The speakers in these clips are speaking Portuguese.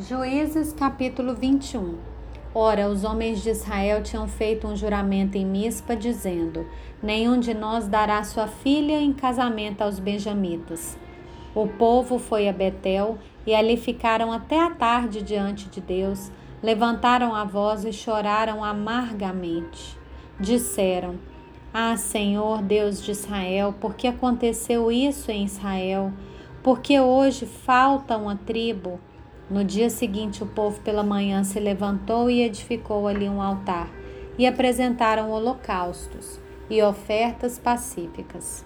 Juízes capítulo 21 Ora, os homens de Israel tinham feito um juramento em Mispa, dizendo: Nenhum de nós dará sua filha em casamento aos benjamitas. O povo foi a Betel e ali ficaram até a tarde diante de Deus, levantaram a voz e choraram amargamente. Disseram: Ah, Senhor, Deus de Israel, por que aconteceu isso em Israel? Porque hoje falta uma tribo no dia seguinte, o povo pela manhã se levantou e edificou ali um altar, e apresentaram holocaustos e ofertas pacíficas.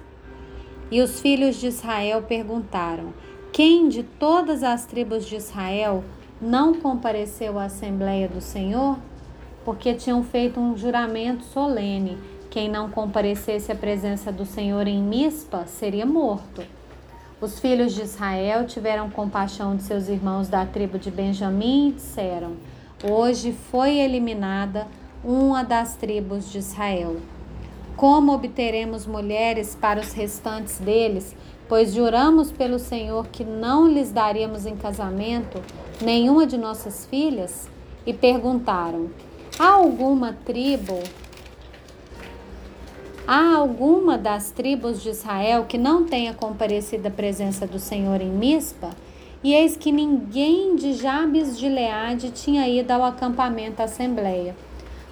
E os filhos de Israel perguntaram: Quem de todas as tribos de Israel não compareceu à Assembleia do Senhor? Porque tinham feito um juramento solene: quem não comparecesse à presença do Senhor em Mispa seria morto. Os filhos de Israel tiveram compaixão de seus irmãos da tribo de Benjamim e disseram: Hoje foi eliminada uma das tribos de Israel. Como obteremos mulheres para os restantes deles? Pois juramos pelo Senhor que não lhes daríamos em casamento nenhuma de nossas filhas? E perguntaram: Há alguma tribo Há alguma das tribos de Israel que não tenha comparecido à presença do Senhor em Mispa? E eis que ninguém de Jabes de Leade tinha ido ao acampamento assembleia.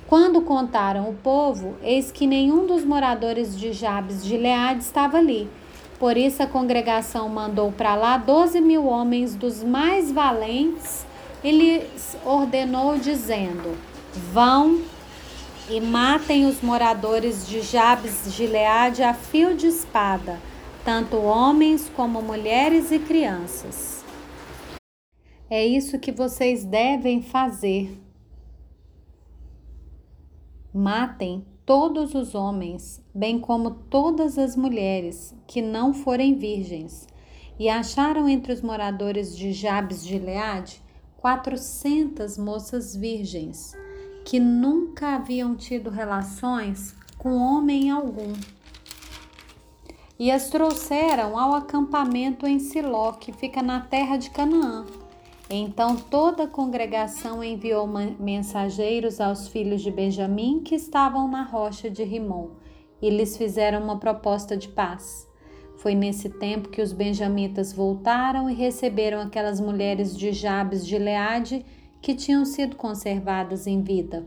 Quando contaram o povo, eis que nenhum dos moradores de Jabes de Leade estava ali. Por isso a congregação mandou para lá doze mil homens dos mais valentes e lhes ordenou, dizendo: Vão e matem os moradores de Jabes Gileade a fio de espada, tanto homens como mulheres e crianças. É isso que vocês devem fazer. Matem todos os homens, bem como todas as mulheres que não forem virgens. E acharam entre os moradores de Jabes Gileade quatrocentas moças virgens que nunca haviam tido relações com homem algum. E as trouxeram ao acampamento em Siló, que fica na terra de Canaã. Então toda a congregação enviou mensageiros aos filhos de Benjamim que estavam na rocha de Rimon, e lhes fizeram uma proposta de paz. Foi nesse tempo que os benjamitas voltaram e receberam aquelas mulheres de Jabes de Leade que tinham sido conservadas em vida.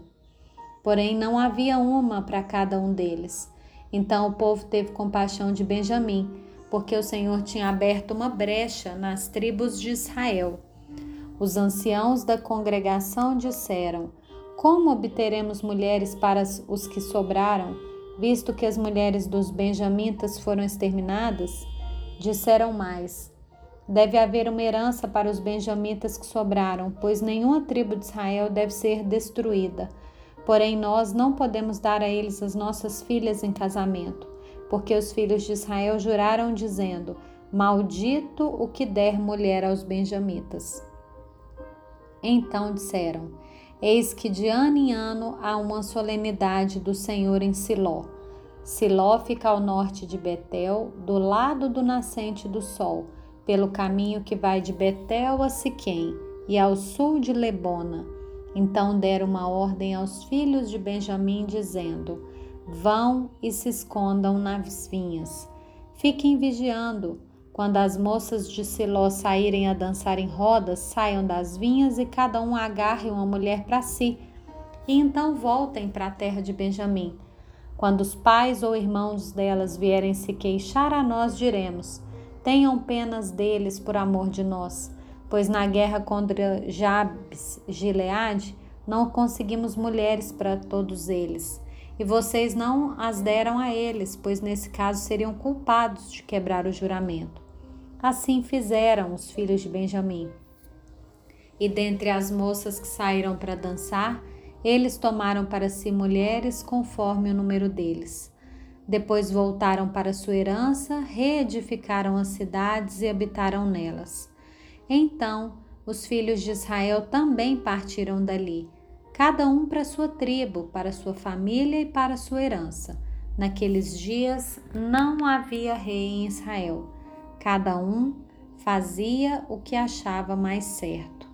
Porém, não havia uma para cada um deles. Então o povo teve compaixão de Benjamim, porque o Senhor tinha aberto uma brecha nas tribos de Israel. Os anciãos da congregação disseram: Como obteremos mulheres para os que sobraram, visto que as mulheres dos benjamitas foram exterminadas? Disseram mais: Deve haver uma herança para os benjamitas que sobraram, pois nenhuma tribo de Israel deve ser destruída. Porém, nós não podemos dar a eles as nossas filhas em casamento, porque os filhos de Israel juraram, dizendo: Maldito o que der mulher aos benjamitas. Então disseram: Eis que de ano em ano há uma solenidade do Senhor em Siló. Siló fica ao norte de Betel, do lado do nascente do sol pelo caminho que vai de Betel a Siquém e ao sul de Lebona. Então deram uma ordem aos filhos de Benjamim, dizendo: Vão e se escondam nas vinhas. Fiquem vigiando. Quando as moças de Siló saírem a dançar em rodas, saiam das vinhas e cada um agarre uma mulher para si. E então voltem para a terra de Benjamim. Quando os pais ou irmãos delas vierem se queixar a nós, diremos: Tenham penas deles por amor de nós, pois na guerra contra Jabes, Gileade, não conseguimos mulheres para todos eles. E vocês não as deram a eles, pois nesse caso seriam culpados de quebrar o juramento. Assim fizeram os filhos de Benjamim. E dentre as moças que saíram para dançar, eles tomaram para si mulheres conforme o número deles. Depois voltaram para sua herança, reedificaram as cidades e habitaram nelas. Então, os filhos de Israel também partiram dali, cada um para sua tribo, para sua família e para sua herança. Naqueles dias não havia rei em Israel. Cada um fazia o que achava mais certo.